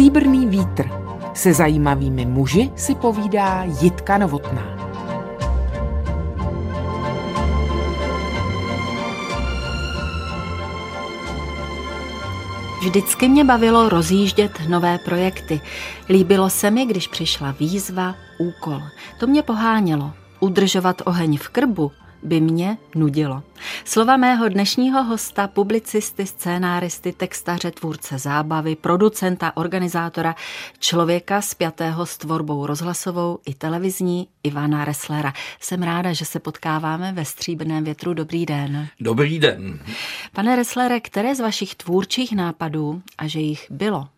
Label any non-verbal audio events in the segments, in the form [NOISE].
Stříbrný vítr. Se zajímavými muži si povídá Jitka Novotná. Vždycky mě bavilo rozjíždět nové projekty. Líbilo se mi, když přišla výzva, úkol. To mě pohánělo. Udržovat oheň v krbu by mě nudilo. Slova mého dnešního hosta, publicisty, scénáristy, textaře, tvůrce zábavy, producenta, organizátora, člověka spjatého s tvorbou rozhlasovou i televizní Ivana Resslera. Jsem ráda, že se potkáváme ve Stříbrném větru. Dobrý den. Dobrý den. Pane Resslere, které z vašich tvůrčích nápadů, a že jich bylo,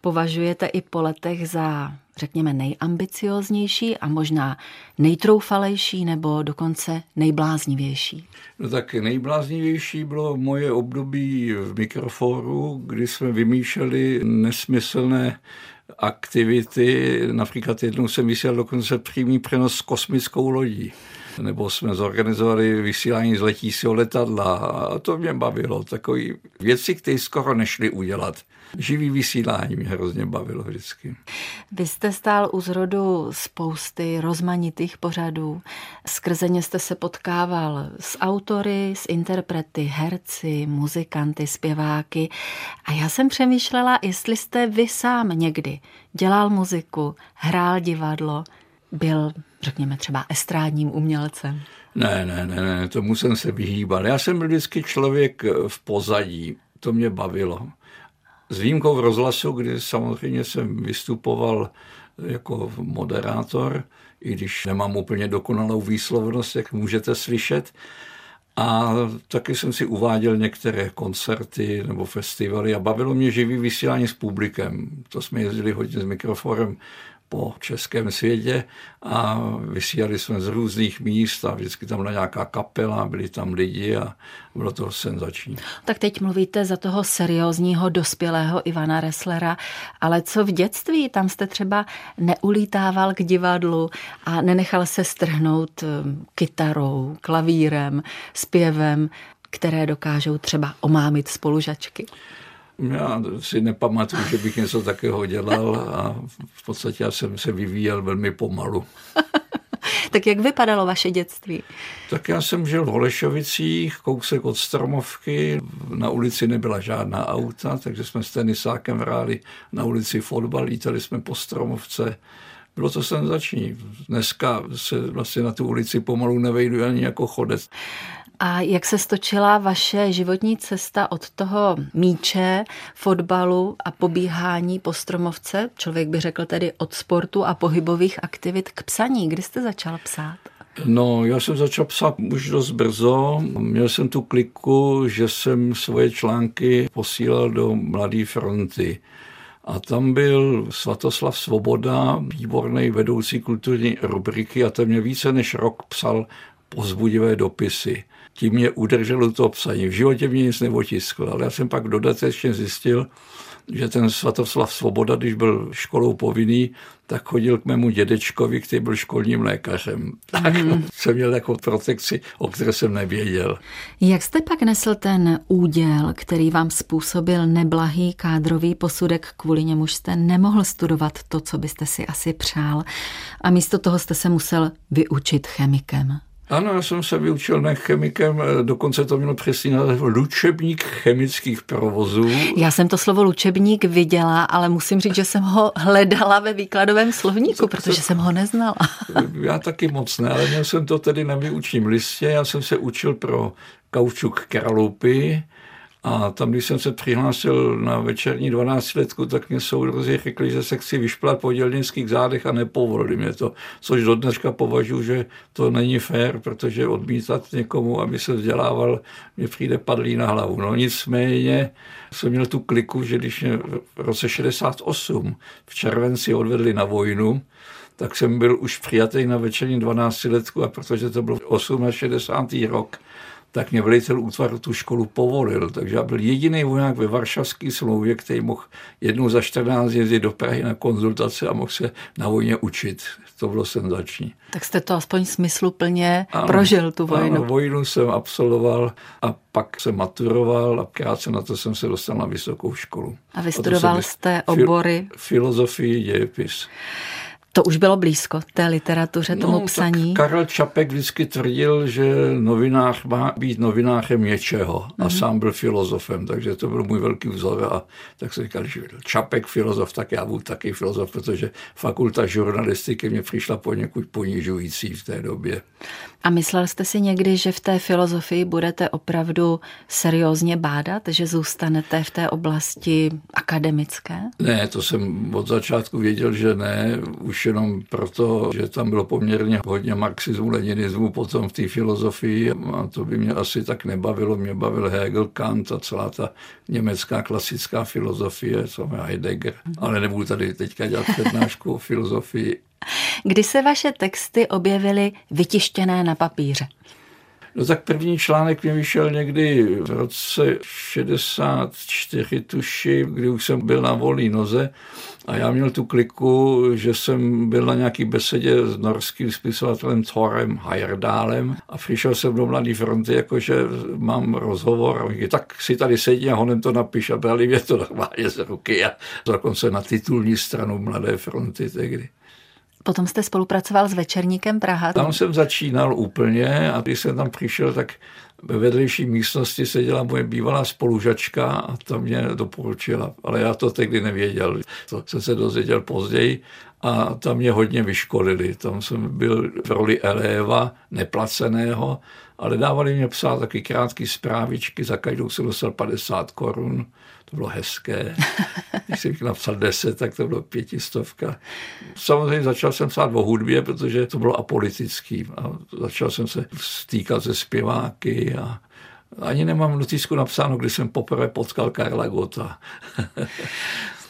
považujete i po letech za řekněme, nejambicioznější a možná nejtroufalejší nebo dokonce nejbláznivější? No tak nejbláznivější bylo moje období v mikroforu, kdy jsme vymýšleli nesmyslné aktivity. Například jednou jsem vysílal dokonce přímý přenos s kosmickou lodí. Nebo jsme zorganizovali vysílání z letícího letadla a to mě bavilo. Takové věci, které skoro nešly udělat. Živý vysílání mě hrozně bavilo vždycky. Vy jste stál u zrodu spousty rozmanitých pořadů. Skrze ně jste se potkával s autory, s interprety, herci, muzikanty, zpěváky. A já jsem přemýšlela, jestli jste vy sám někdy dělal muziku, hrál divadlo, byl, řekněme, třeba estrádním umělcem. Ne, ne, ne, ne, tomu jsem se vyhýbal. Já jsem byl vždycky člověk v pozadí, to mě bavilo. S výjimkou v rozhlasu, kdy samozřejmě jsem vystupoval jako moderátor, i když nemám úplně dokonalou výslovnost, jak můžete slyšet. A taky jsem si uváděl některé koncerty nebo festivaly a bavilo mě živý vysílání s publikem. To jsme jezdili hodně s mikrofonem po českém světě a vysílali jsme z různých míst a vždycky tam byla nějaká kapela, byli tam lidi a bylo to senzační. Tak teď mluvíte za toho seriózního dospělého Ivana Resslera, ale co v dětství? Tam jste třeba neulítával k divadlu a nenechal se strhnout um, kytarou, klavírem, zpěvem, které dokážou třeba omámit spolužačky. Já si nepamatuju, že bych něco takového dělal a v podstatě já jsem se vyvíjel velmi pomalu. [LAUGHS] tak jak vypadalo vaše dětství? Tak já jsem žil v Holešovicích, kousek od Stromovky. Na ulici nebyla žádná auta, takže jsme s tenisákem hráli na ulici fotbal, lítali jsme po Stromovce. Bylo to senzační. Dneska se vlastně na tu ulici pomalu nevejdu ani jako chodec. A jak se stočila vaše životní cesta od toho míče, fotbalu a pobíhání po stromovce? Člověk by řekl tedy od sportu a pohybových aktivit k psaní. Kdy jste začal psát? No, já jsem začal psát už dost brzo. Měl jsem tu kliku, že jsem svoje články posílal do Mladé fronty. A tam byl Svatoslav Svoboda, výborný vedoucí kulturní rubriky a ten mě více než rok psal pozbudivé dopisy tím mě udrželo to psaní. V životě mě nic neotiskl, ale já jsem pak dodatečně zjistil, že ten Svatoslav Svoboda, když byl školou povinný, tak chodil k mému dědečkovi, který byl školním lékařem. Tak mm. jsem měl jako protekci, o které jsem nevěděl. Jak jste pak nesl ten úděl, který vám způsobil neblahý kádrový posudek, kvůli němuž jste nemohl studovat to, co byste si asi přál a místo toho jste se musel vyučit chemikem? Ano, já jsem se vyučil ne chemikem, eh, dokonce to mělo přesný název Lučebník chemických provozů. Já jsem to slovo lučebník viděla, ale musím říct, že jsem ho hledala ve výkladovém slovníku, protože jsem ho neznala. [LAUGHS] Já taky moc ne, ale měl jsem to tedy na výučním listě. Já jsem se učil pro kaučuk kralupy, a tam, když jsem se přihlásil na večerní 12 letku, tak mě soudruzi řekli, že se chci vyšplat po dělnických zádech a nepovolili mě to. Což do dneška považuji, že to není fér, protože odmítat někomu, aby se vzdělával, mě přijde padlý na hlavu. No nicméně jsem měl tu kliku, že když mě v roce 68 v červenci odvedli na vojnu, tak jsem byl už přijatý na večerní 12 letku a protože to byl 68. rok, tak mě velitel útvaru tu školu povolil. Takže já byl jediný voják ve Varšavské smlouvě, který mohl jednou za 14 jezdit do Prahy na konzultace a mohl se na vojně učit. To bylo senzační. Tak jste to aspoň smysluplně ano, prožil, tu vojnu. Ano, vojnu jsem absolvoval a pak jsem maturoval a krátce na to jsem se dostal na vysokou školu. A vystudoval jste obory? Filozofii, dějepis. To už bylo blízko té literatuře, tomu no, psaní. Karel Čapek vždycky tvrdil, že novinář má být novinářem něčeho a mm-hmm. sám byl filozofem, takže to byl můj velký vzor a tak se říkal, že Čapek filozof, tak já budu taky filozof, protože fakulta žurnalistiky mě přišla poněkud ponižující v té době. A myslel jste si někdy, že v té filozofii budete opravdu seriózně bádat, že zůstanete v té oblasti akademické? Ne, to jsem od začátku věděl, že ne. Už jenom proto, že tam bylo poměrně hodně marxismu, leninismu potom v té filozofii a to by mě asi tak nebavilo. Mě bavil Hegel, Kant a celá ta německá klasická filozofie, co je Heidegger. Ale nebudu tady teďka dělat přednášku o filozofii. Kdy se vaše texty objevily vytištěné na papíře? No tak první článek mě vyšel někdy v roce 64, tuši, kdy už jsem byl na volný noze a já měl tu kliku, že jsem byl na nějaký besedě s norským spisovatelem Thorem Heyerdálem a přišel jsem do Mladé fronty, jakože mám rozhovor a říkali, tak si tady sedí a honem to napiš a brali mě to normálně z ruky a dokonce na titulní stranu Mladé fronty tehdy. Potom jste spolupracoval s Večerníkem Praha. Tam jsem začínal úplně a když jsem tam přišel, tak ve vedlejší místnosti seděla moje bývalá spolužačka a ta mě doporučila, ale já to tehdy nevěděl. To jsem se dozvěděl později a tam mě hodně vyškolili. Tam jsem byl v roli eléva, neplaceného, ale dávali mě psát taky krátké zprávičky, za každou jsem dostal 50 korun to bylo hezké. Když jsem napsal deset, tak to bylo pětistovka. Samozřejmě začal jsem psát o hudbě, protože to bylo apolitický. A začal jsem se stýkat se zpěváky a ani nemám notisku napsáno, když jsem poprvé potkal Karla Gota.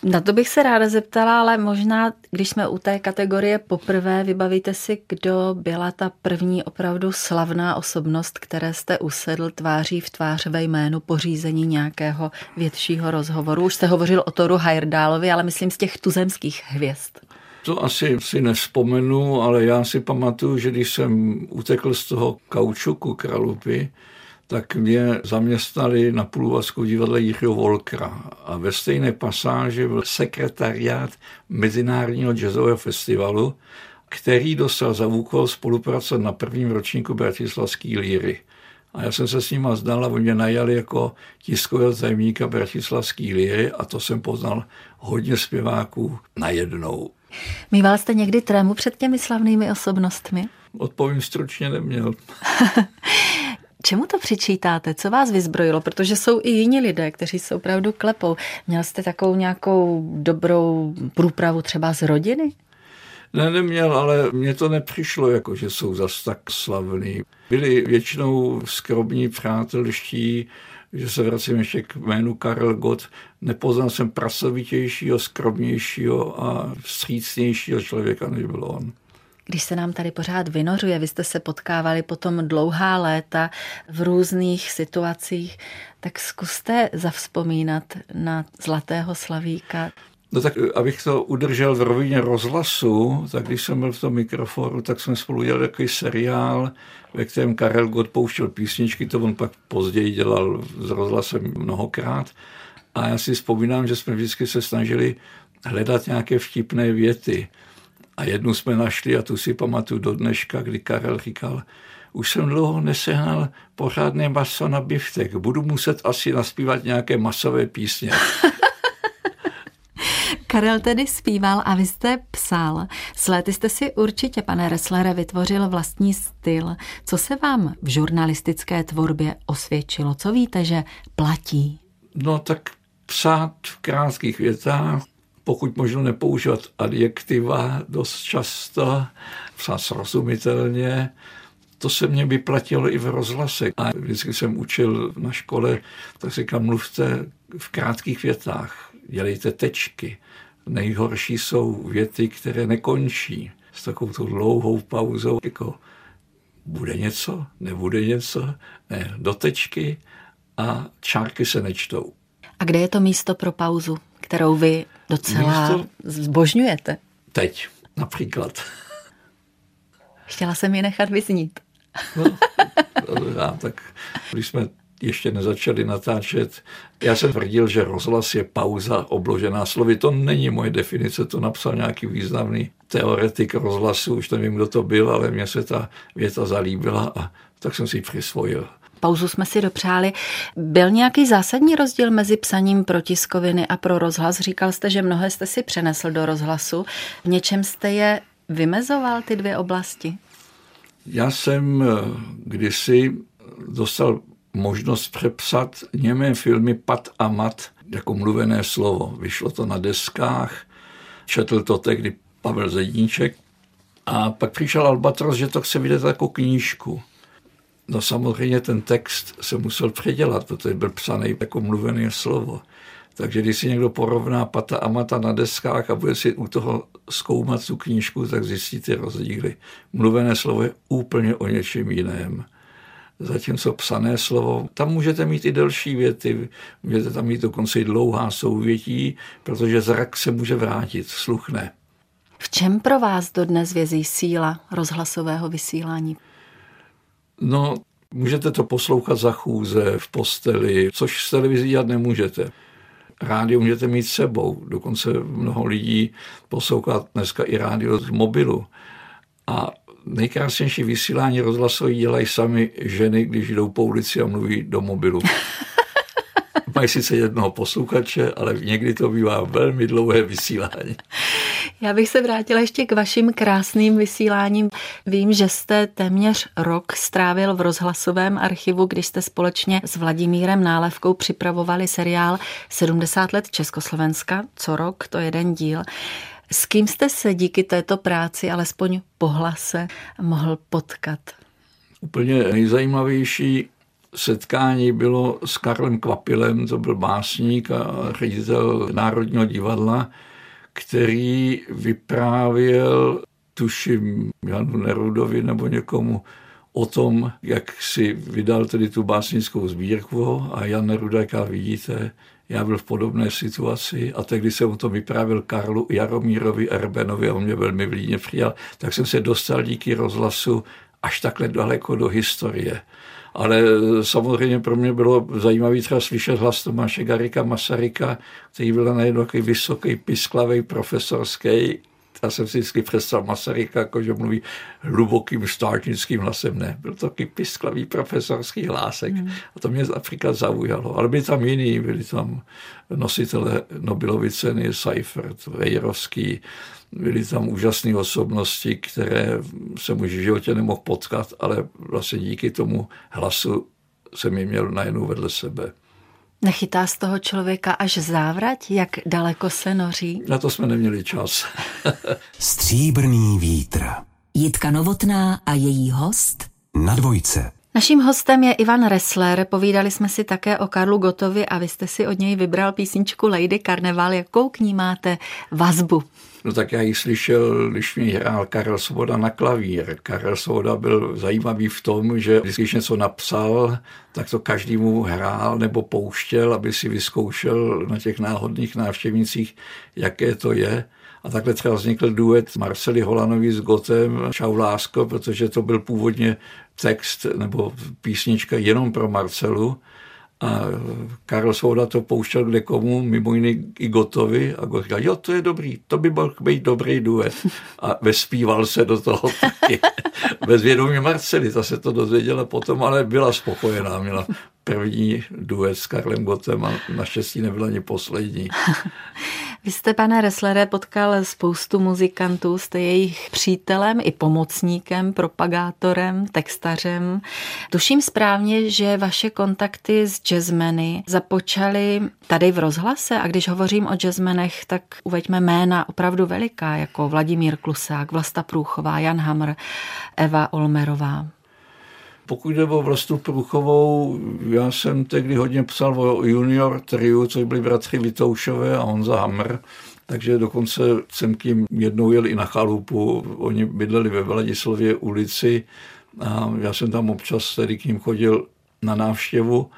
Na to bych se ráda zeptala, ale možná, když jsme u té kategorie poprvé, vybavíte si, kdo byla ta první opravdu slavná osobnost, které jste usedl tváří v tvář ve jménu pořízení nějakého většího rozhovoru. Už jste hovořil o Toru Heyerdálovi, ale myslím z těch tuzemských hvězd. To asi si nevzpomenu, ale já si pamatuju, že když jsem utekl z toho kaučuku kralupy, tak mě zaměstnali na půlvazku divadle Jiřího Volkra a ve stejné pasáži byl sekretariát Mezinárodního jazzového festivalu, který dostal za úkol spolupracovat na prvním ročníku Bratislavské líry. A já jsem se s nima zdal a oni mě najali jako tiskového tajemníka Bratislavské líry a to jsem poznal hodně zpěváků najednou. Mýval jste někdy trému před těmi slavnými osobnostmi? Odpovím stručně neměl. [LAUGHS] Čemu to přičítáte? Co vás vyzbrojilo? Protože jsou i jiní lidé, kteří se opravdu klepou. Měl jste takovou nějakou dobrou průpravu třeba z rodiny? Ne, neměl, ale mně to nepřišlo, jako že jsou zas tak slavní. Byli většinou skromní, přátelští, že se vracím ještě k jménu Karel Gott. Nepoznal jsem prasovitějšího, skromnějšího a vstřícnějšího člověka, než byl on. Když se nám tady pořád vynořuje, vy jste se potkávali potom dlouhá léta v různých situacích, tak zkuste zavzpomínat na Zlatého Slavíka. No tak abych to udržel v rovině rozhlasu, tak když jsem byl v tom mikrofonu, tak jsme spolu dělali takový seriál, ve kterém Karel Gott pouštěl písničky, to on pak později dělal s rozhlasem mnohokrát. A já si vzpomínám, že jsme vždycky se snažili hledat nějaké vtipné věty. A jednu jsme našli a tu si pamatuju do dneška, kdy Karel říkal, už jsem dlouho nesehnal pořádné maso na biftek, budu muset asi naspívat nějaké masové písně. [LAUGHS] Karel tedy zpíval a vy jste psal. S léty jste si určitě, pane Resslere, vytvořil vlastní styl. Co se vám v žurnalistické tvorbě osvědčilo? Co víte, že platí? No tak psát v krátkých větách, pokud možno nepoužívat adjektiva dost často, psát srozumitelně, to se mně vyplatilo i v rozhlase. A vždycky jsem učil na škole, tak si mluvte v krátkých větách, dělejte tečky. Nejhorší jsou věty, které nekončí s takovou dlouhou pauzou, jako bude něco, nebude něco, ne, dotečky a čárky se nečtou. A kde je to místo pro pauzu, kterou vy docela zbožňujete? Teď například. Chtěla jsem ji nechat vyznít. No, já, tak když jsme ještě nezačali natáčet. Já jsem tvrdil, že rozhlas je pauza obložená slovy. To není moje definice, to napsal nějaký významný teoretik rozhlasu, už nevím, kdo to byl, ale mně se ta věta zalíbila a tak jsem si ji přisvojil. Pauzu jsme si dopřáli. Byl nějaký zásadní rozdíl mezi psaním pro tiskoviny a pro rozhlas? Říkal jste, že mnohé jste si přenesl do rozhlasu. V něčem jste je vymezoval, ty dvě oblasti? Já jsem eh, kdysi dostal možnost přepsat němé filmy Pat a Mat jako mluvené slovo. Vyšlo to na deskách, četl to tehdy Pavel Zedníček a pak přišel Albatros, že to chce vidět jako knížku. No samozřejmě ten text se musel předělat, protože byl psaný jako mluvené slovo. Takže když si někdo porovná pata a mata na deskách a bude si u toho zkoumat tu knížku, tak zjistíte rozdíly. Mluvené slovo je úplně o něčem jiném. Zatímco psané slovo, tam můžete mít i delší věty, můžete tam mít dokonce i dlouhá souvětí, protože zrak se může vrátit, sluch ne. V čem pro vás dodnes vězí síla rozhlasového vysílání? No, můžete to poslouchat za chůze, v posteli, což s televizí dělat nemůžete. Rádio můžete mít sebou, dokonce mnoho lidí poslouchá dneska i rádio z mobilu. A nejkrásnější vysílání rozhlasový dělají sami ženy, když jdou po ulici a mluví do mobilu. [LAUGHS] Mají sice jednoho posluchače, ale někdy to bývá velmi dlouhé vysílání. Já bych se vrátila ještě k vašim krásným vysíláním. Vím, že jste téměř rok strávil v rozhlasovém archivu, když jste společně s Vladimírem Nálevkou připravovali seriál 70 let Československa, co rok, to jeden díl. S kým jste se díky této práci, alespoň po hlase, mohl potkat? Úplně nejzajímavější setkání bylo s Karlem Kvapilem, to byl básník a ředitel Národního divadla, který vyprávěl, tuším, Janu Nerudovi nebo někomu, o tom, jak si vydal tedy tu básnickou sbírku. A Jan Neruda, jak vidíte, já byl v podobné situaci. A tehdy jsem o tom vyprávěl Karlu Jaromírovi Erbenovi a on mě velmi vlídně přijal, tak jsem se dostal díky rozhlasu až takhle daleko do historie. Ale samozřejmě pro mě bylo zajímavé třeba slyšet hlas Tomáše Garika Masaryka, který byl najednou takový vysoký, pisklavý, profesorský, já jsem si vždycky představil Masaryka, jako že mluví hlubokým státnickým hlasem. Ne, byl to takový pisklavý profesorský hlásek. Mm. A to mě například zaujalo. Ale byli tam jiní, byli tam nositele Nobelovy ceny, Seifert, Vejrovský, byly tam úžasné osobnosti, které jsem už v životě nemohl potkat, ale vlastně díky tomu hlasu jsem je měl najednou vedle sebe. Nechytá z toho člověka až závrať, jak daleko se noří? Na to jsme neměli čas. [LAUGHS] Stříbrný vítr. Jitka Novotná a její host? Na dvojce. Naším hostem je Ivan Ressler. Povídali jsme si také o Karlu Gotovi a vy jste si od něj vybral písničku Lady Carnival. Jakou k ní máte vazbu? No tak já ji slyšel, když mi hrál Karel Svoboda na klavír. Karel Svoboda byl zajímavý v tom, že když něco napsal, tak to každý mu hrál nebo pouštěl, aby si vyzkoušel na těch náhodných návštěvnicích, jaké to je. A takhle třeba vznikl duet Marcely Holanový s Gotem Čau lásko, protože to byl původně text nebo písnička jenom pro Marcelu. A Karl Souda to pouštěl kde komu, mimo jiný i Gotovi. A Got říkal, jo, to je dobrý, to by mohl být dobrý duet. A vespíval se do toho taky. [LAUGHS] Bez vědomí Marceli, ta se to dozvěděla potom, ale byla spokojená. Měla první duet s Karlem Gotem a naštěstí nebyla ani poslední. Vy jste, pane Resslere, potkal spoustu muzikantů, jste jejich přítelem i pomocníkem, propagátorem, textařem. Tuším správně, že vaše kontakty s jazzmeny započaly tady v rozhlase a když hovořím o jazzmenech, tak uveďme jména opravdu veliká, jako Vladimír Klusák, Vlasta Průchová, Jan Hamr, Eva Olmerová. Pokud jde o Vlastu Průchovou, já jsem tehdy hodně psal o junior triu, což byli bratři Vitoušové a Honza Hammer, takže dokonce jsem k ním jednou jel i na chalupu. Oni bydleli ve Vladislavě ulici A já jsem tam občas tedy k ním chodil na návštěvu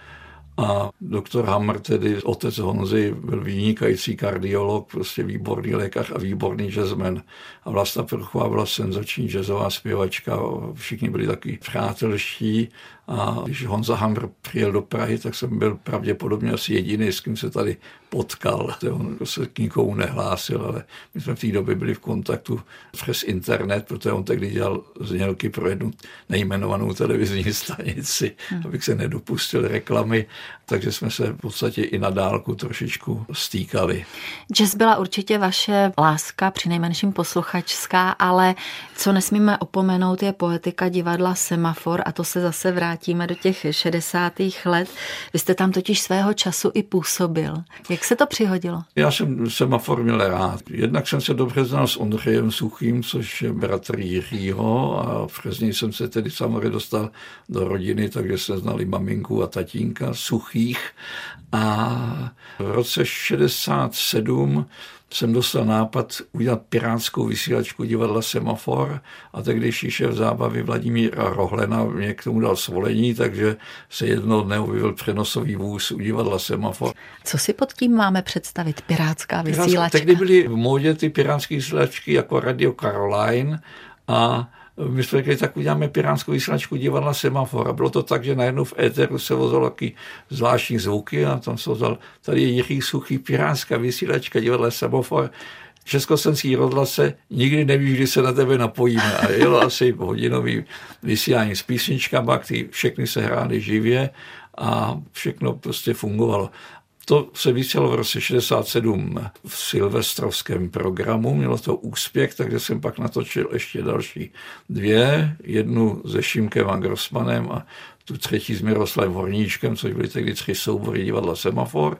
a doktor Hammer, tedy otec Honzy, byl vynikající kardiolog, prostě výborný lékař a výborný jazzman. A Vlasta Prchová byla senzační jazzová zpěvačka, všichni byli taky přátelští a když Honza Hammer přijel do Prahy, tak jsem byl pravděpodobně asi jediný, s kým se tady potkal. On se k nikomu nehlásil, ale my jsme v té době byli v kontaktu přes internet, protože on tehdy dělal znělky pro jednu nejmenovanou televizní stanici, hmm. abych se nedopustil reklamy, takže jsme se v podstatě i na dálku trošičku stýkali. Jazz byla určitě vaše láska, při nejmenším posluchačská, ale co nesmíme opomenout je poetika divadla Semafor a to se zase vrátíme do těch 60. let. Vy jste tam totiž svého času i působil. Jak se to přihodilo? Já jsem Semafor měl rád. Jednak jsem se dobře znal s Ondřejem Suchým, což je bratr Jiřího a přes něj jsem se tedy samozřejmě dostal do rodiny, takže se znali maminku a tatínka Suchých a v roce 67 jsem dostal nápad udělat pirátskou vysílačku divadla Semafor a tehdejší šéf zábavy Vladimíra Rohlena mě k tomu dal svolení, takže se jednou dne objevil přenosový vůz u divadla Semafor. Co si pod tím máme představit? Pirátská vysílačka? Tehdy byly v módě ty pirátské vysílačky jako Radio Caroline a my jsme řekli, tak uděláme piránskou vysílačku divadla Semafor. A bylo to tak, že najednou v éteru se vozil taky zvláštní zvuky a tam se vozil, tady je Jiří Suchý, piránská vysílačka divadla Semafor. Československý rozhlase nikdy nevíš, kdy se na tebe napojíme. A jelo asi hodinový vysílání s písničkama, který všechny se hrály živě a všechno prostě fungovalo. To se vysílalo v roce 67 v silvestrovském programu, mělo to úspěch, takže jsem pak natočil ještě další dvě, jednu se Šimkem a Grossmanem a tu třetí s Miroslavem Horníčkem, což byly tehdy tři soubory divadla Semafor.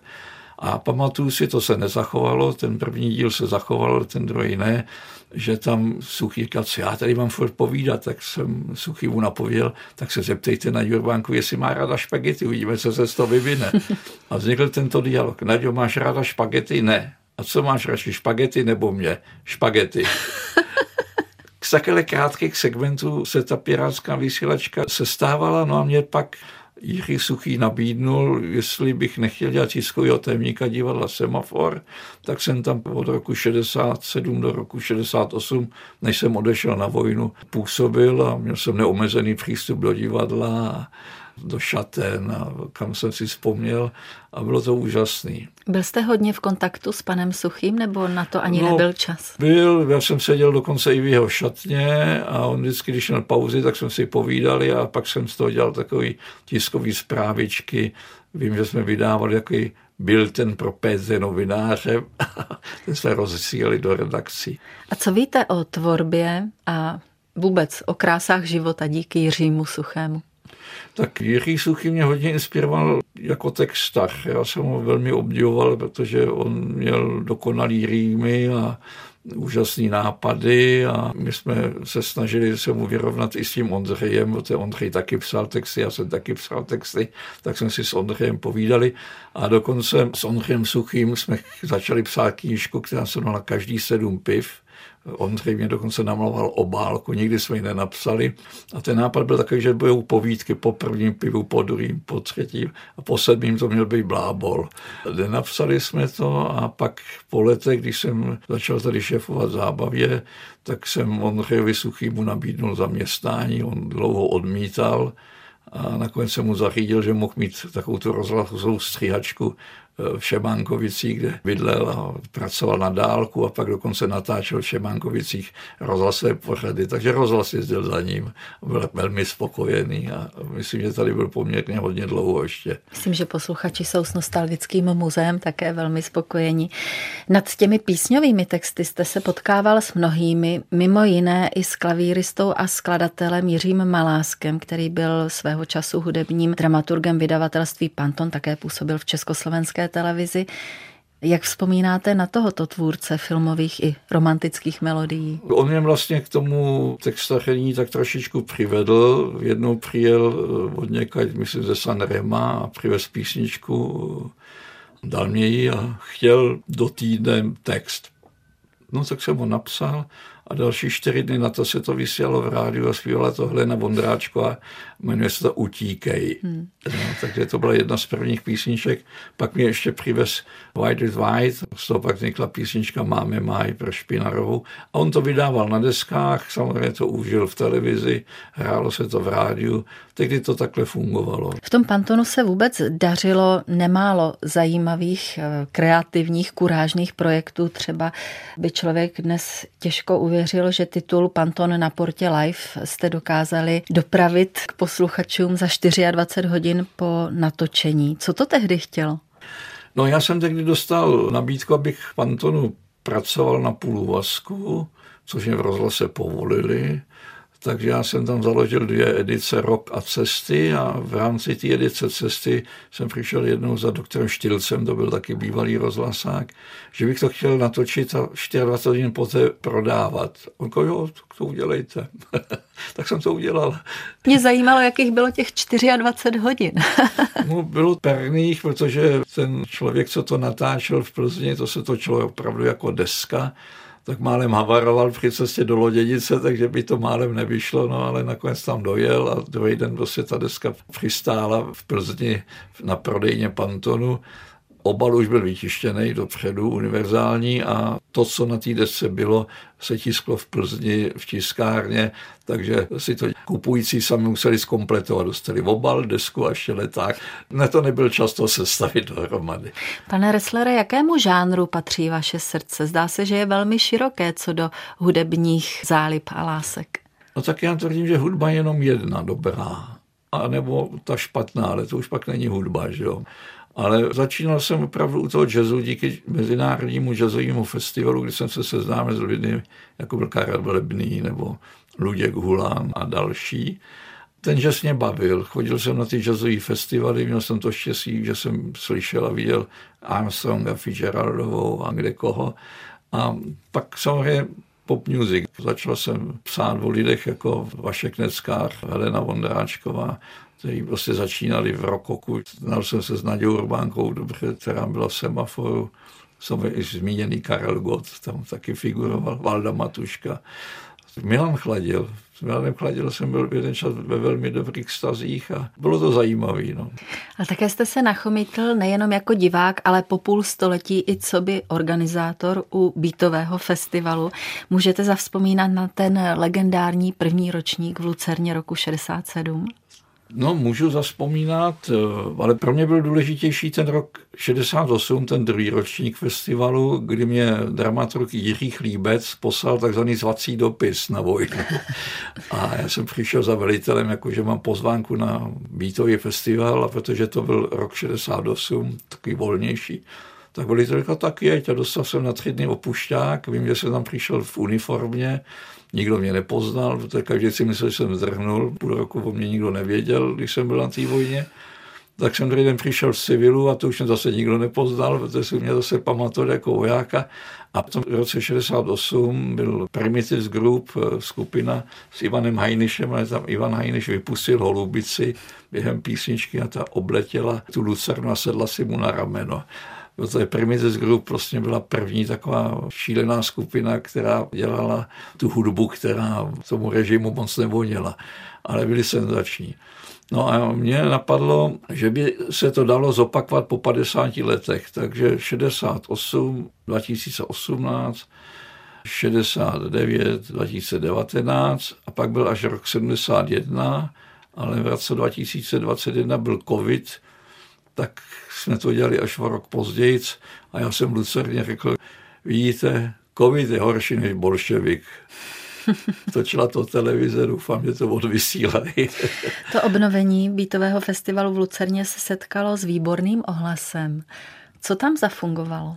A pamatuju si, to se nezachovalo, ten první díl se zachoval, ten druhý ne, že tam Suchý říkal, co já tady mám furt povídat, tak jsem Suchý mu napověděl, tak se zeptejte na Jurbánku, jestli má ráda špagety, uvidíme, co se z toho vyvine. [LAUGHS] A vznikl tento dialog. Naďo, máš ráda špagety? Ne. A co máš radši, špagety nebo mě? Špagety. [LAUGHS] Z takhle krátkých segmentů se ta pirátská vysílačka sestávala, no a mě pak Jiří Suchý nabídnul, jestli bych nechtěl dělat tiskového témníka divadla Semafor, tak jsem tam od roku 67 do roku 68, než jsem odešel na vojnu, působil a měl jsem neomezený přístup do divadla do šaten, a kam jsem si vzpomněl a bylo to úžasný. Byl jste hodně v kontaktu s panem Suchým, nebo na to ani no, nebyl čas? Byl, já jsem seděl dokonce i v jeho šatně a on vždycky, když měl pauzy, tak jsme si povídali a pak jsem z toho dělal takový tiskový zprávičky. Vím, že jsme vydávali takový byl ten pro PZ novináře, [LAUGHS] ten jsme rozsílali do redakcí. A co víte o tvorbě a vůbec o krásách života díky Jiřímu Suchému? Tak Jiří Suchý mě hodně inspiroval jako textař. Já jsem ho velmi obdivoval, protože on měl dokonalý rýmy a úžasné nápady a my jsme se snažili se mu vyrovnat i s tím Ondřejem, protože Ondřej taky psal texty, já jsem taky psal texty, tak jsme si s Ondřejem povídali a dokonce s Ondřejem Suchým jsme [LAUGHS] začali psát knížku, která se jmenovala Každý sedm piv Ondřej mě dokonce namaloval obálku, nikdy jsme ji nenapsali. A ten nápad byl takový, že budou povídky po prvním pivu, po druhým, po třetím a po sedmým to měl být blábol. Nenapsali jsme to a pak po letech, když jsem začal tady šéfovat zábavě, tak jsem Ondřejovi Suchýmu nabídnul zaměstnání, on dlouho odmítal a nakonec jsem mu zařídil, že mohl mít takovou tu rozhlasovou stříhačku v Šemánkovicích, kde bydlel a pracoval na dálku a pak dokonce natáčel v Šemánkovicích rozhlasové pořady, takže rozhlas jezdil za ním. Byl velmi spokojený a myslím, že tady byl poměrně hodně dlouho ještě. Myslím, že posluchači jsou s nostalgickým muzeem také velmi spokojení. Nad těmi písňovými texty jste se potkával s mnohými, mimo jiné i s klavíristou a skladatelem Jiřím Maláskem, který byl svého času hudebním dramaturgem vydavatelství Panton, také působil v Československé televizi. Jak vzpomínáte na tohoto tvůrce filmových i romantických melodií? On mě vlastně k tomu textaření tak trošičku přivedl. Jednou přijel eh, od někaď, myslím, ze Sanrema a přivez písničku, dal mě ji a chtěl do týdne text. No tak jsem ho napsal a další čtyři dny na to se to vysílalo v rádiu a zpívala to Helena Vondráčková, jmenuje se to Utíkej. Hmm. No, takže to byla jedna z prvních písniček. Pak mě ještě přivez White is White, z toho pak vznikla písnička Máme máj pro Špinarovou a on to vydával na deskách, samozřejmě to užil v televizi, hrálo se to v rádiu, tehdy to takhle fungovalo. V tom Pantonu se vůbec dařilo nemálo zajímavých, eh, kreativních, kurážných projektů. Třeba by člověk dnes těžko uvěřil, že titul Panton na Portě Live jste dokázali dopravit k posluchačům za 24 hodin po natočení. Co to tehdy chtělo? No já jsem tehdy dostal nabídku, abych v Pantonu pracoval na půl úvazku, což mě v rozhlase povolili. Takže já jsem tam založil dvě edice Rok a cesty a v rámci té edice cesty jsem přišel jednou za doktorem Štilcem, to byl taky bývalý rozhlasák, že bych to chtěl natočit a 24 hodin poté prodávat. On říkal, jo, to udělejte. [LAUGHS] tak jsem to udělal. Mě zajímalo, jakých bylo těch 24 hodin. [LAUGHS] no, bylo perných, protože ten člověk, co to natáčel v Plzni, to se točilo opravdu jako deska tak málem havaroval při cestě do Loděnice, takže by to málem nevyšlo, no ale nakonec tam dojel a druhý den prostě ta deska přistála v Plzni na prodejně Pantonu obal už byl vytištěný dopředu, univerzální a to, co na té desce bylo, se tisklo v Plzni v tiskárně, takže si to kupující sami museli zkompletovat. Dostali obal, desku a ještě leták. Na to nebyl čas to sestavit dohromady. Pane Resslere, jakému žánru patří vaše srdce? Zdá se, že je velmi široké co do hudebních zálib a lásek. No tak já tvrdím, že hudba je jenom jedna dobrá. A nebo ta špatná, ale to už pak není hudba, že jo. Ale začínal jsem opravdu u toho jazzu díky Mezinárodnímu jazzovému festivalu, kdy jsem se seznámil s lidmi, jako byl Karel Velebný nebo Luděk Hulán a další. Ten jazz mě bavil. Chodil jsem na ty jazzové festivaly, měl jsem to štěstí, že jsem slyšel a viděl Armstronga, Fitzgeraldovou a kde koho. A pak samozřejmě pop music. Začal jsem psát o lidech jako Vašek Neckář, Helena Vondráčková, kteří prostě začínali v rokoku. Znal jsem se s Nadějou Urbánkou dobře, která byla v semaforu. I zmíněný Karel Gott, tam taky figuroval, Valda Matuška. Milan Chladil. S Milanem Chladil jsem byl jeden čas ve velmi dobrých stazích a bylo to zajímavé. No. A také jste se nachomítl nejenom jako divák, ale po půl století i co by organizátor u Beatového festivalu. Můžete zavzpomínat na ten legendární první ročník v Lucerně roku 67? No, můžu zaspomínat, eh, ale pro mě byl důležitější ten rok 68, ten druhý ročník festivalu, kdy mě dramaturg Jiří Chlíbec poslal takzvaný zvací dopis na vojnu. A já jsem přišel za velitelem, jakože mám pozvánku na Beatový festival, a protože to byl rok 68, takový volnější, tak velitel říkal, tak jeď a dostal jsem na tři dny opušťák, vím, že jsem tam přišel v uniformě, Nikdo mě nepoznal, protože každý si myslel, že jsem zdrhnul. Půl roku o mě nikdo nevěděl, když jsem byl na té vojně. Tak jsem druhý den přišel v civilu a to už mě zase nikdo nepoznal, protože si mě zase pamatoval jako vojáka. A v tom roce 68 byl Primitives Group, eh, skupina s Ivanem Hajnišem, ale tam Ivan Hajniš vypustil holubici během písničky a ta obletěla tu lucernu a sedla si mu na rameno protože Primitive Group prostě byla první taková šílená skupina, která dělala tu hudbu, která tomu režimu moc nevonila, ale byli senzační. No a mě napadlo, že by se to dalo zopakovat po 50 letech, takže 68, 2018, 69, 2019 a pak byl až rok 71, ale v roce 2021 byl covid, tak jsme to dělali až o rok později a já jsem Lucerně řekl, vidíte, covid je horší než bolševik. [LAUGHS] Točila to televize, doufám, že to odvysílají. [LAUGHS] to obnovení Beatového festivalu v Lucerně se setkalo s výborným ohlasem. Co tam zafungovalo?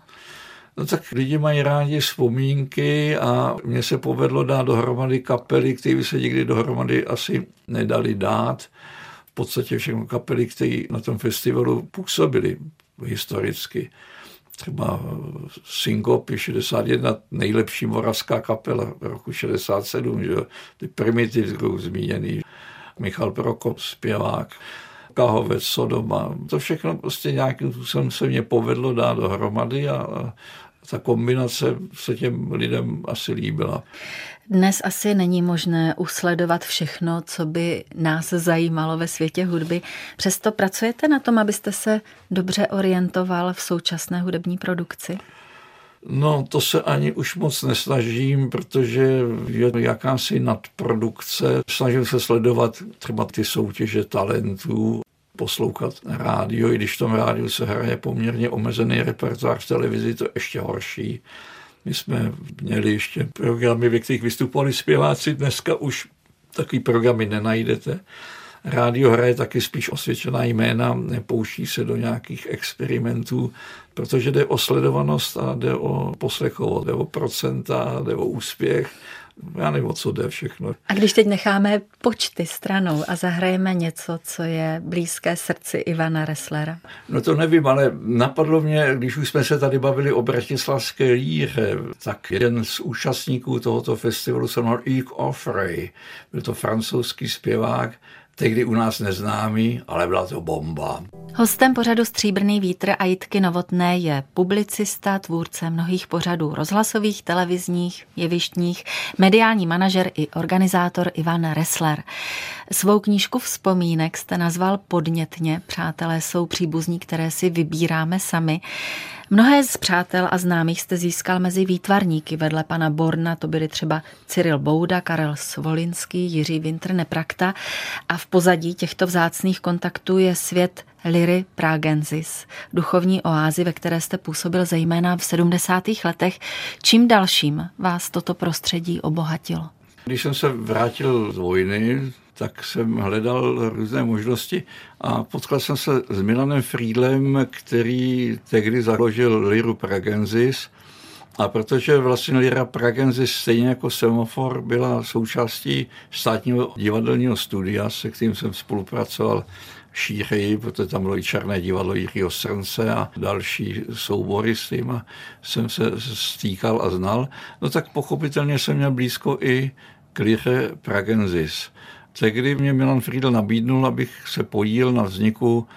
No tak lidi mají rádi vzpomínky a mně se povedlo dát dohromady kapely, které by se nikdy dohromady asi nedali dát podstatě všechny kapely, které na tom festivalu působily historicky. Třeba Syncopy 61, nejlepší moravská kapela roku 67, že? ty Primitives Group zmíněný, Michal Prokop, zpěvák, Kahovec, Sodoma. To všechno prostě nějakým způsobem se mě povedlo dát dohromady a ta kombinace se těm lidem asi líbila. Dnes asi není možné usledovat všechno, co by nás zajímalo ve světě hudby. Přesto pracujete na tom, abyste se dobře orientoval v současné hudební produkci? No, to se ani už moc nesnažím, protože je jakási nadprodukce. Snažím se sledovat třeba ty soutěže talentů, poslouchat rádio, i když v tom rádiu se hraje poměrně omezený repertoár v televizi, to je ještě horší. My jsme měli ještě programy, ve kterých vystupovali zpěváci, dneska už takový programy nenajdete. Rádio hraje taky spíš osvědčená jména, nepouští se do nějakých experimentů, protože jde o sledovanost a jde o poslechovost, jde o procenta, jde o úspěch já nevím, o co jde všechno. A když teď necháme počty stranou a zahrajeme něco, co je blízké srdci Ivana Resslera? No to nevím, ale napadlo mě, když už jsme se tady bavili o bratislavské líře, tak jeden z účastníků tohoto festivalu se jmenoval Yves Offray. Byl to francouzský zpěvák, tehdy u nás neznámý, ale byla to bomba. Hostem pořadu Stříbrný vítr a Jitky Novotné je publicista, tvůrce mnohých pořadů rozhlasových, televizních, jevištních, mediální manažer i organizátor Ivan Ressler. Svou knížku vzpomínek jste nazval podnětně. Přátelé jsou příbuzní, které si vybíráme sami. Mnohé z přátel a známých jste získal mezi výtvarníky. Vedle pana Borna to byli třeba Cyril Bouda, Karel Svolinský, Jiří Vintr Neprakta a v pozadí těchto vzácných kontaktů je svět Liry Pragensis, duchovní oázy, ve které jste působil zejména v 70. letech. Čím dalším vás toto prostředí obohatilo? Když jsem se vrátil z vojny, tak jsem hledal různé možnosti a potkal jsem se s Milanem Friedlem, který tehdy založil Liru Pragensis. A protože vlastně Lira Pragensis stejně jako Semafor byla součástí státního divadelního studia, se kterým jsem spolupracoval šířeji, protože tam bylo i Černé divadlo Jiřího Srnce a další soubory s tím jsem se stýkal a znal, no tak pochopitelně jsem měl blízko i k Liře Pragensis. Tehdy mě Milan Friedl nabídnul, abych se podíl na vzniku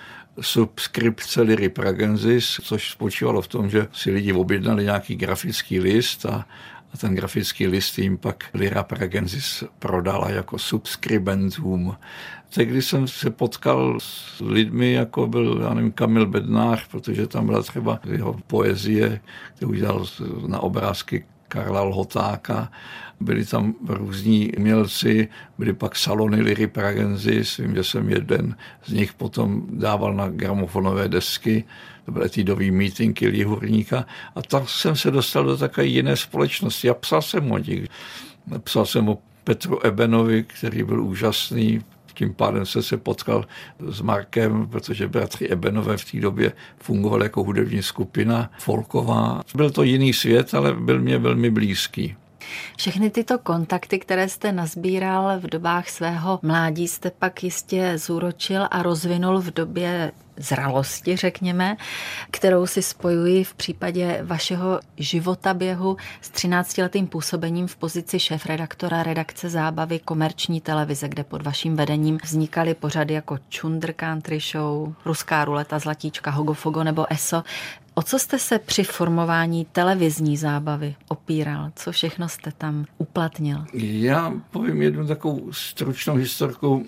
subskripce Liry Pragensis, což spočívalo v tom, že si lidi objednali nějaký grafický list a, a ten grafický list jim pak Lyra Pragensis prodala jako subskribentům. Tehdy jsem se potkal s lidmi, jako byl, já nevím, Kamil Bednář, protože tam byla třeba jeho poezie, kterou udělal na obrázky Karla Lhotáka, byli tam různí umělci, byly pak salony Liry Pragensis, vím, že jsem jeden z nich potom dával na gramofonové desky, to byly týdový mítinky Lihurníka a tak jsem se dostal do takové jiné společnosti a psal jsem o nich. Psal jsem o Petru Ebenovi, který byl úžasný, tím pádem se se potkal s Markem, protože bratři Ebenové v té době fungovali jako hudební skupina folková. Byl to jiný svět, ale byl mě velmi blízký. Všechny tyto kontakty, které jste nazbíral v dobách svého mládí, jste pak jistě zúročil a rozvinul v době zralosti, řekněme, kterou si spojuji v případě vašeho života běhu s 13-letým působením v pozici šéf-redaktora redakce zábavy komerční televize, kde pod vaším vedením vznikaly pořady jako Chunder Country Show, Ruská ruleta, Zlatíčka, Hogofogo nebo ESO. O co jste se při formování televizní zábavy opíral? Co všechno jste tam uplatnil? Já povím jednu takovou stručnou historku.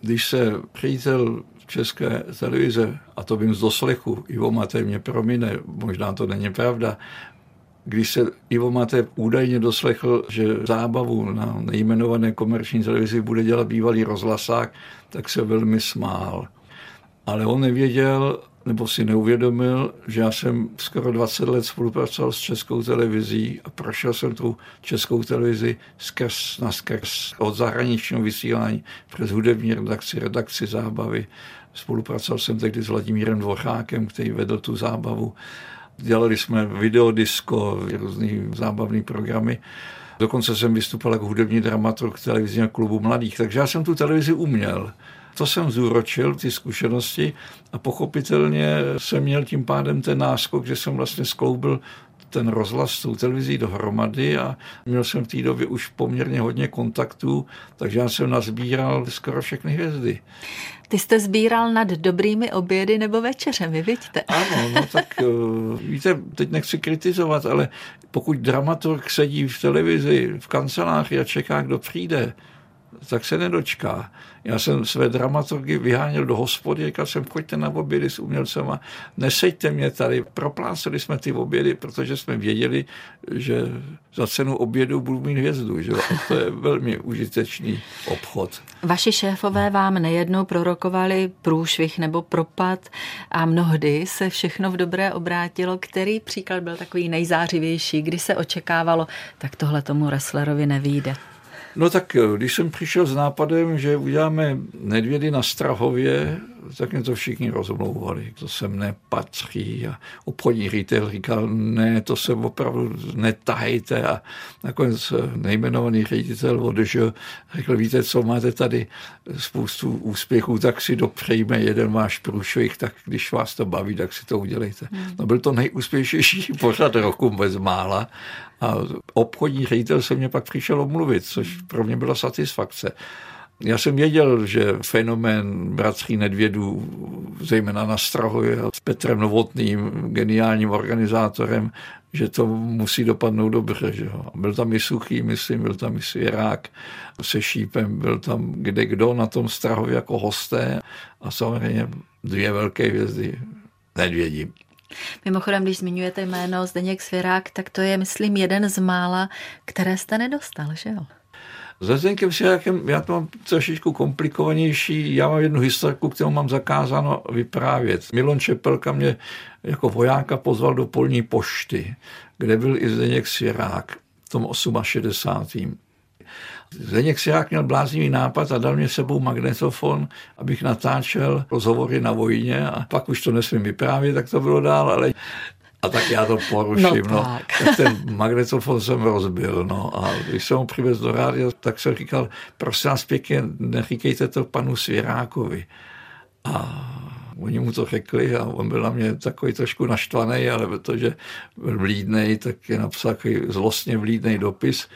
Když se přítel České televize, a to vím z doslechu, Ivo Matej mě promine, možná to není pravda, když se Ivo Matej údajně doslechl, že zábavu na nejmenované komerční televizi bude dělat bývalý rozhlasák, tak se velmi smál. Ale on nevěděl, nebo si neuvědomil, že já jsem skoro 20 let spolupracoval s českou televizí a prošel jsem tu českou televizi skrz na skrz od zahraničního vysílání přes hudební redakci, redakci zábavy. Spolupracoval jsem tehdy s Vladimírem Dvořákem, který vedl tu zábavu. Dělali jsme videodisko, různý zábavní programy. Dokonce jsem vystupoval jako hudební dramaturg televizního klubu mladých, takže já jsem tu televizi uměl. To jsem zúročil, ty zkušenosti a pochopitelně jsem měl tím pádem ten náskok, že jsem vlastně skloubil ten rozhlas s tou televizí dohromady a měl jsem v té době už poměrně hodně kontaktů, takže já jsem nazbíral skoro všechny hvězdy. Ty jste sbíral nad dobrými obědy nebo večeřemi, vidíte? Ano, no tak [LAUGHS] eh, víte, teď nechci kritizovat, ale pokud dramaturg sedí v televizi, v kanceláři a čeká, kdo přijde, tak se nedočká. Já jsem své dramaturgy vyháněl do hospody, říkal jsem, choďte na obědy s umělcema, neseďte mě tady. Propláceli jsme ty obědy, protože jsme věděli, že za cenu obědu budu mít hvězdu. Že? A to je velmi užitečný obchod. Vaši šéfové vám nejednou prorokovali průšvih nebo propad a mnohdy se všechno v dobré obrátilo. Který příklad byl takový nejzářivější, kdy se očekávalo, tak tohle tomu wrestlerovi nevíde? No tak eh, když jsem přišel s nápadem, že uděláme nedvědy na Strahově, tak mě to všichni rozmlouvali. To sem nepatří a obchodní ředitel říkal, ne, to se opravdu netahejte a nakonec nejmenovaný ředitel odešel, řekl, víte co, máte tady spoustu úspěchů, tak si dopřejme jeden váš průšvih, tak když vás to baví, tak si to udělejte. Hmm. No byl to nejúspěšnější [LAUGHS] pořad roku bez mála a obchodní ředitel se mě pak přišel omluvit, což pro mě byla satisfakce. Já jsem věděl, že fenomén bratří Nedvědů, zejména na Strahově s Petrem Novotným, geniálním organizátorem, že to musí dopadnout dobře. Že jo. Byl tam i Suchý, myslím, byl tam i Svěrák se Šípem, byl tam kde kdo na tom Strahově jako hosté a samozřejmě dvě velké hvězdy Nedvědí. Mimochodem, když zmiňujete jméno Zdeněk Svěrák, tak to je, myslím, jeden z mála, které jste nedostal, že jo? Se Zdeňkem Svěrákem já to mám trošičku komplikovanější. Já mám jednu historku, kterou mám zakázáno vyprávět. Milon Čepelka mě jako vojáka pozval do polní pošty, kde byl i Zdeněk Svěrák v tom 68. Zdeněk Sirák měl bláznivý nápad a dal mě sebou magnetofon, abych natáčel rozhovory na vojně a pak už to nesmím vyprávět, tak to bylo dál, ale a tak já to poruším. No, tak. no. Tak ten magnetofon jsem rozbil. No. A když jsem ho přivez do rádia, tak jsem říkal, prosím vás pěkně, neříkejte to panu Svěrákovi. A oni mu to řekli a on byl na mě takový trošku naštvaný, ale protože byl vlídnej, tak je napsal takový zlostně vlídnej dopis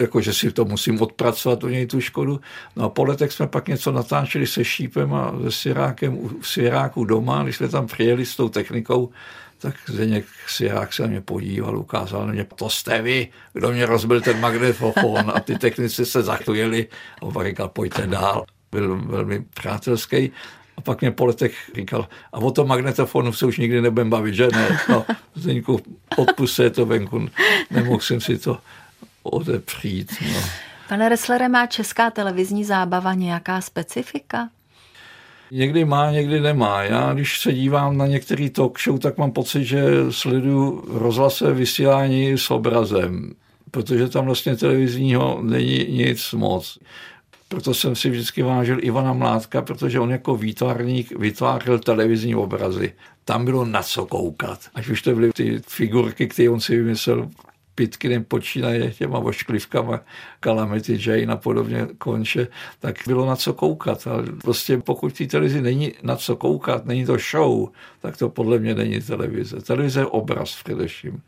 jako že si to musím odpracovat u něj tu škodu. No a po letech jsme pak něco natáčeli se Šípem a se Sirákem u Siráku doma, když jsme tam přijeli s tou technikou, tak Zdeněk Sirák se na mě podíval, ukázal na mě, to jste vy, kdo mě rozbil ten magnetofon a ty technici se zachlujeli a on říkal, pojďte dál. Byl velmi přátelský. A pak mě po letech říkal, a o tom magnetofonu se už nikdy nebudem bavit, že ne? No, Zdeňku, odpustte to venku, nemohl jsem si to odepřít. No. Pane Resslere, má česká televizní zábava nějaká specifika? Někdy má, někdy nemá. Já, když se dívám na některý talk show, tak mám pocit, že sleduju rozhlase vysílání s obrazem, protože tam vlastně televizního není nic moc. Proto jsem si vždycky vážil Ivana Mládka, protože on jako výtvarník vytvářel televizní obrazy. Tam bylo na co koukat. Až už to byly ty figurky, které on si vymyslel Pitkinem počínaje těma ošklivkama Calamity Jane a podobně konče, tak bylo na co koukat. Ale prostě pokud té televizi není na co koukat, není to show, tak to podle mě není televize. Televize je obraz především.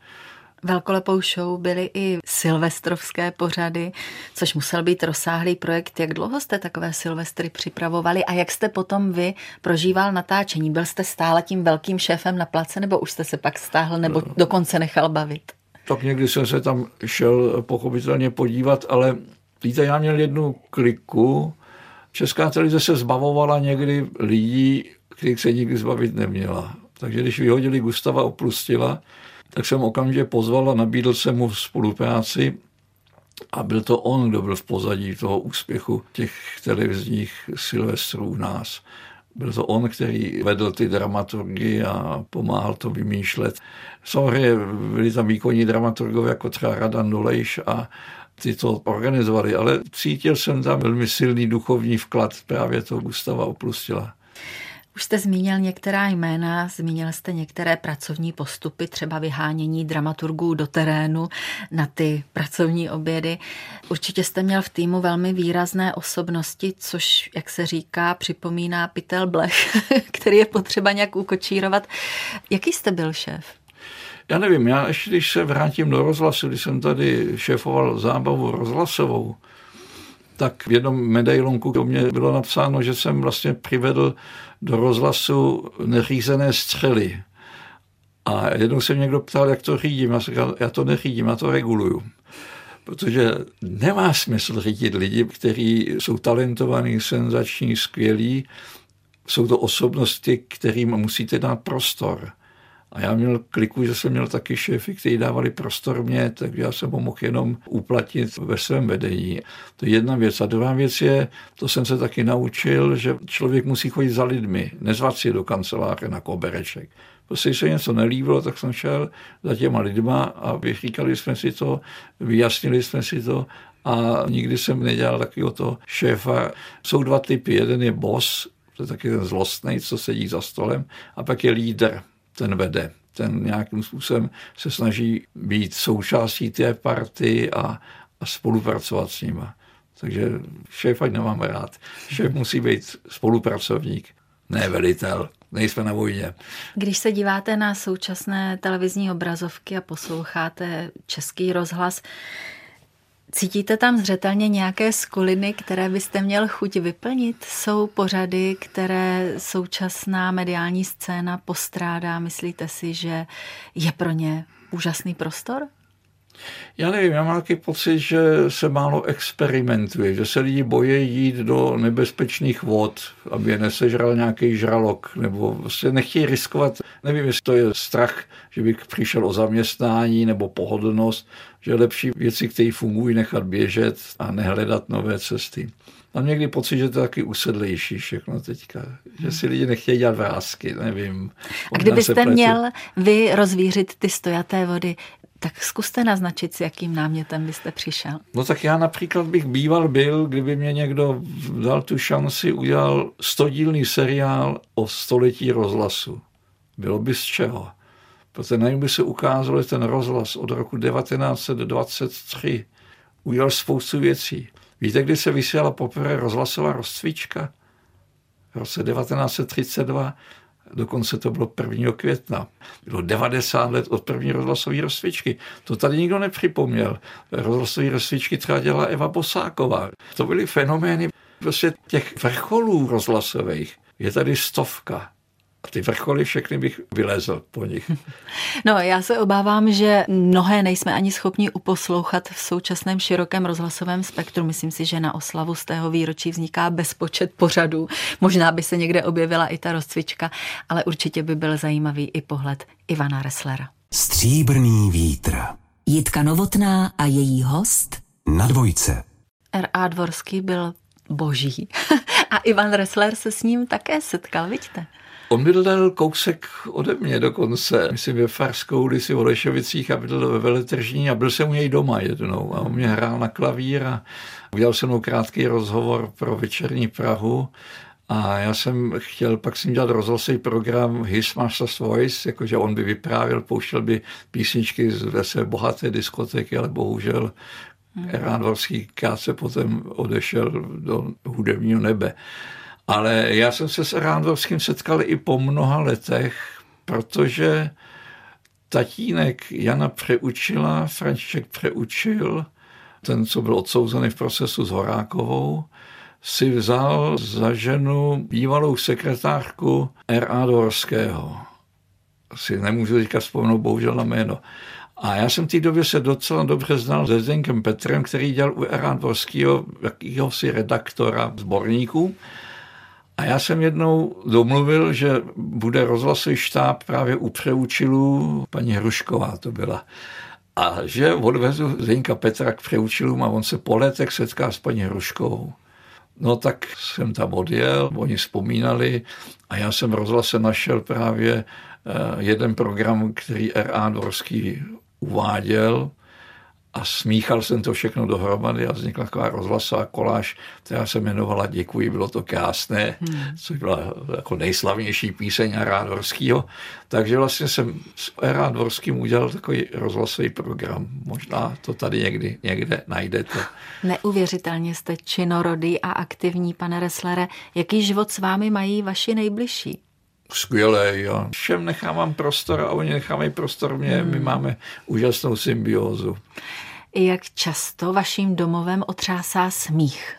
Velkolepou show byly i silvestrovské pořady, což musel být rozsáhlý projekt. Jak dlouho jste takové silvestry připravovali a jak jste potom vy prožíval natáčení? Byl jste stále tím velkým šéfem na place nebo už jste se pak stáhl nebo dokonce nechal bavit? Tak někdy jsem se tam šel pochopitelně podívat, ale víte, já měl jednu kliku. Česká televize se zbavovala někdy lidí, kterých se nikdy zbavit neměla. Takže když vyhodili Gustava Oplustila, tak jsem okamžitě pozval a nabídl jsem mu spolupráci a byl to on, kdo byl v pozadí toho úspěchu těch televizních silvestrů u nás. Byl to on, který vedl ty dramaturgy a pomáhal to vymýšlet. Samozřejmě byli tam výkonní dramaturgové jako třeba Radan Dolejš a ty to organizovali, ale cítil jsem tam velmi silný duchovní vklad právě toho Gustava Oplustila. Už jste zmínil některá jména, zmínil jste některé pracovní postupy, třeba vyhánění dramaturgů do terénu na ty pracovní obědy. Určitě jste měl v týmu velmi výrazné osobnosti, což, jak se říká, připomíná pytel blech, [LAUGHS] který je potřeba nějak ukočírovat. Jaký jste byl šéf? Já nevím, já ještě když se vrátím do rozhlasu, když jsem tady šéfoval zábavu rozhlasovou, tak v jednom medailonku do mě bylo napsáno, že jsem vlastně přivedl do rozhlasu neřízené střely. A jednou se někdo ptal, jak to řídím. Já jsem říkal, já to neřídím, já to reguluju. Protože nemá smysl řídit lidi, kteří jsou talentovaní, senzační, skvělí. Jsou to osobnosti, kterým musíte dát prostor. A já měl kliku, že jsem měl taky šéfy, kteří dávali prostor mě, tak já jsem ho mohl jenom uplatnit ve svém vedení. To je jedna věc. A druhá věc je, to jsem se taky naučil, že člověk musí chodit za lidmi, nezvat si do kanceláře na kobereček. Prostě, když se něco nelíbilo, tak jsem šel za těma lidma a vyříkali jsme si to, vyjasnili jsme si to a nikdy jsem nedělal takového to šéfa. Jsou dva typy. Jeden je boss, to je taky ten zlostný, co sedí za stolem, a pak je lídr ten vede. Ten nějakým způsobem se snaží být součástí té party a, a spolupracovat s nima. Takže šéf ať nemáme rád. Šéf musí být spolupracovník, ne velitel. Nejsme na vojně. Když se díváte na současné televizní obrazovky a posloucháte český rozhlas, Cítíte tam zřetelně nějaké skuliny, které byste měl chuť vyplnit? Jsou pořady, které současná mediální scéna postrádá? Myslíte si, že je pro ně úžasný prostor? Já nevím, já mám takový pocit, že se málo experimentuje, že se lidi bojí jít do nebezpečných vod, aby je nesežral nějaký žralok, nebo vlastně nechtějí riskovat, nevím, jestli to je strach, že bych přišel o zaměstnání nebo pohodlnost, že je lepší věci, které fungují, nechat běžet a nehledat nové cesty. Mám někdy pocit, že to je taky usedlejší všechno teďka, že si lidi nechtějí dělat vrázky, nevím. A kdybyste měl vy rozvířit ty stojaté vody, tak zkuste naznačit, s jakým námětem byste přišel. No tak já například bych býval byl, kdyby mě někdo dal tu šanci, udělal stodílný seriál o století rozhlasu. Bylo by z čeho. Protože najednou by se ukázalo, že ten rozhlas od roku 1923 udělal spoustu věcí. Víte, kdy se vysílala poprvé rozhlasová rozcvička? V roce 1932 dokonce to bylo 1. května. Bylo 90 let od první rozhlasové rozcvičky. To tady nikdo nepřipomněl. Rozhlasové rozcvičky třeba dělala Eva Bosáková. To byly fenomény prostě těch vrcholů rozhlasových. Je tady stovka. A ty vrcholy všechny bych vylezl po nich. [LAUGHS] No, já se obávám, že mnohé nejsme ani schopni uposlouchat v současném širokém rozhlasovém spektru. Myslím si, že na oslavu z tého výročí vzniká bezpočet pořadů. Možná by se někde objevila i ta rozcvička, ale určitě by byl zajímavý i pohled Ivana Resslera. Stříbrný vítr. Jitka Novotná a její host Na dvojce. R.A. Dvorský byl boží. [LAUGHS] a Ivan Ressler se s ním také setkal, vidíte? On bydlel kousek ode mě dokonce, myslím ve Farskou ulici v Olešovicích a bydlel ve Veletržní a byl jsem u něj doma jednou. A on mě hrál na klavír a udělal jsem mnou krátký rozhovor pro večerní Prahu. A já jsem chtěl pak s ním dělat rozhlasový program His Master's Voice, jakože on by vyprávěl, pouštěl by písničky z své bohaté diskotéky, ale bohužel Erán Dvorský krátce potom odešel do hudebního nebe. Ale já jsem se s Rándovským setkal i po mnoha letech, protože tatínek Jana Přeučila, František Přeučil, ten, co byl odsouzený v procesu s Horákovou, si vzal za ženu bývalou sekretářku R.A. Dorského. Si nemůžu teďka vzpomenout bohužel na jméno. A já jsem v té době se docela dobře znal se Zdenkem Petrem, který dělal u R.A. Dvorského jakýhosi redaktora zborníků. A já jsem jednou domluvil, že bude rozhlasový štáb právě u přeučilů, paní Hrušková to byla. A že odvezu Zdenka Petra k přeučilům a on se po letech setká s paní Hruškovou. No tak jsem tam odjel, oni vzpomínali a já jsem rozhlase našel právě eh, jeden program, který R.A. Dvorský uváděl a smíchal jsem to všechno dohromady a vznikla taková rozhlasová koláž, která se jmenovala Děkuji, bylo to krásné, hmm. což byla jako nejslavnější píseň Rádvorského. Takže vlastně jsem s Rádvorským udělal takový rozhlasový program. Možná to tady někdy někde najdete. Neuvěřitelně jste činorodý a aktivní, pane Reslere. Jaký život s vámi mají vaši nejbližší? Skvělý. Jo. Všem nechávám prostor a oni nechávají prostor mě. Hmm. My máme úžasnou symbiózu. Jak často vaším domovem otřásá smích?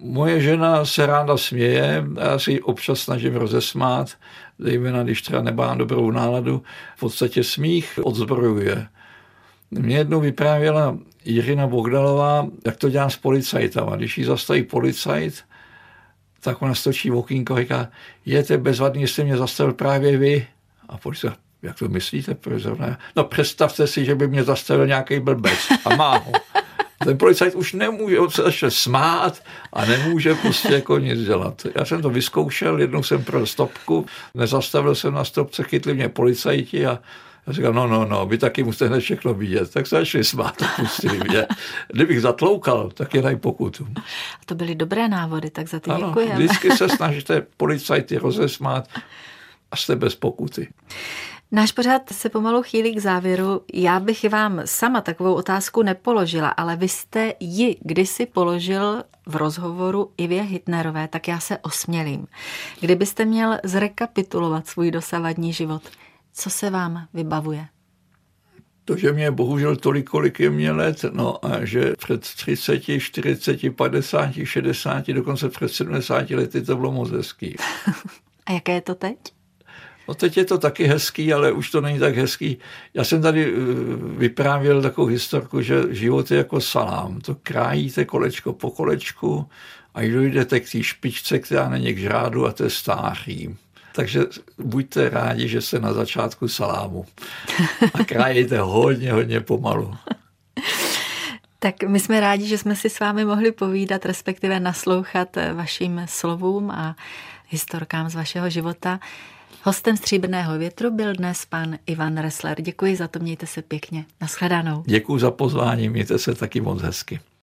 Moje žena se ráda směje, já si ji občas snažím rozesmát, zejména když třeba nemá dobrou náladu. V podstatě smích odzbrojuje. Mě jednou vyprávěla Jirina Bogdalová, jak to dělá s policajtama. Když ji zastaví policajt, tak ona stočí v okýnko a říká, je to bezvadný, jste mě zastavil právě vy. A policajt, jak to myslíte? No představte si, že by mě zastavil nějaký blbec a má ho. Ten policajt už nemůže, on se začne smát a nemůže prostě jako nic dělat. Já jsem to vyzkoušel, jednou jsem pro stopku, nezastavil jsem na stopce, chytli mě policajti a já říkám, no, no, no, vy taky musíte hned všechno vidět. Tak se začali smát a pustili mě. Kdybych zatloukal, tak je dají pokutu. To byly dobré návody, tak za ty ano, děkujeme. Vždycky se [LAUGHS] snažíte policajty rozesmát a jste bez pokuty. Náš pořád se pomalu chýlí k závěru. Já bych vám sama takovou otázku nepoložila, ale vy jste ji kdysi položil v rozhovoru Ivě Hitnerové, tak já se osmělím. Kdybyste měl zrekapitulovat svůj dosavadní život, co se vám vybavuje? To, že mě bohužel tolik, kolik je mě let, no a že před 30, 40, 50, 60, dokonce před 70 lety to bylo moc hezký. [LAUGHS] a jaké je to teď? No teď je to taky hezký, ale už to není tak hezký. Já jsem tady eh, vyprávěl takovou historku, že život je jako salám. To krájíte kolečko po kolečku a jdete k té špičce, která není k žrádu a to je stáří. Takže buďte rádi, že jste na začátku salámu a krájíte hodně, hodně pomalu. Tak my jsme rádi, že jsme si s vámi mohli povídat, respektive naslouchat vašim slovům a historkám z vašeho života. Hostem Stříbrného větru byl dnes pan Ivan Ressler. Děkuji za to, mějte se pěkně. Naschledanou. Děkuji za pozvání, mějte se taky moc hezky.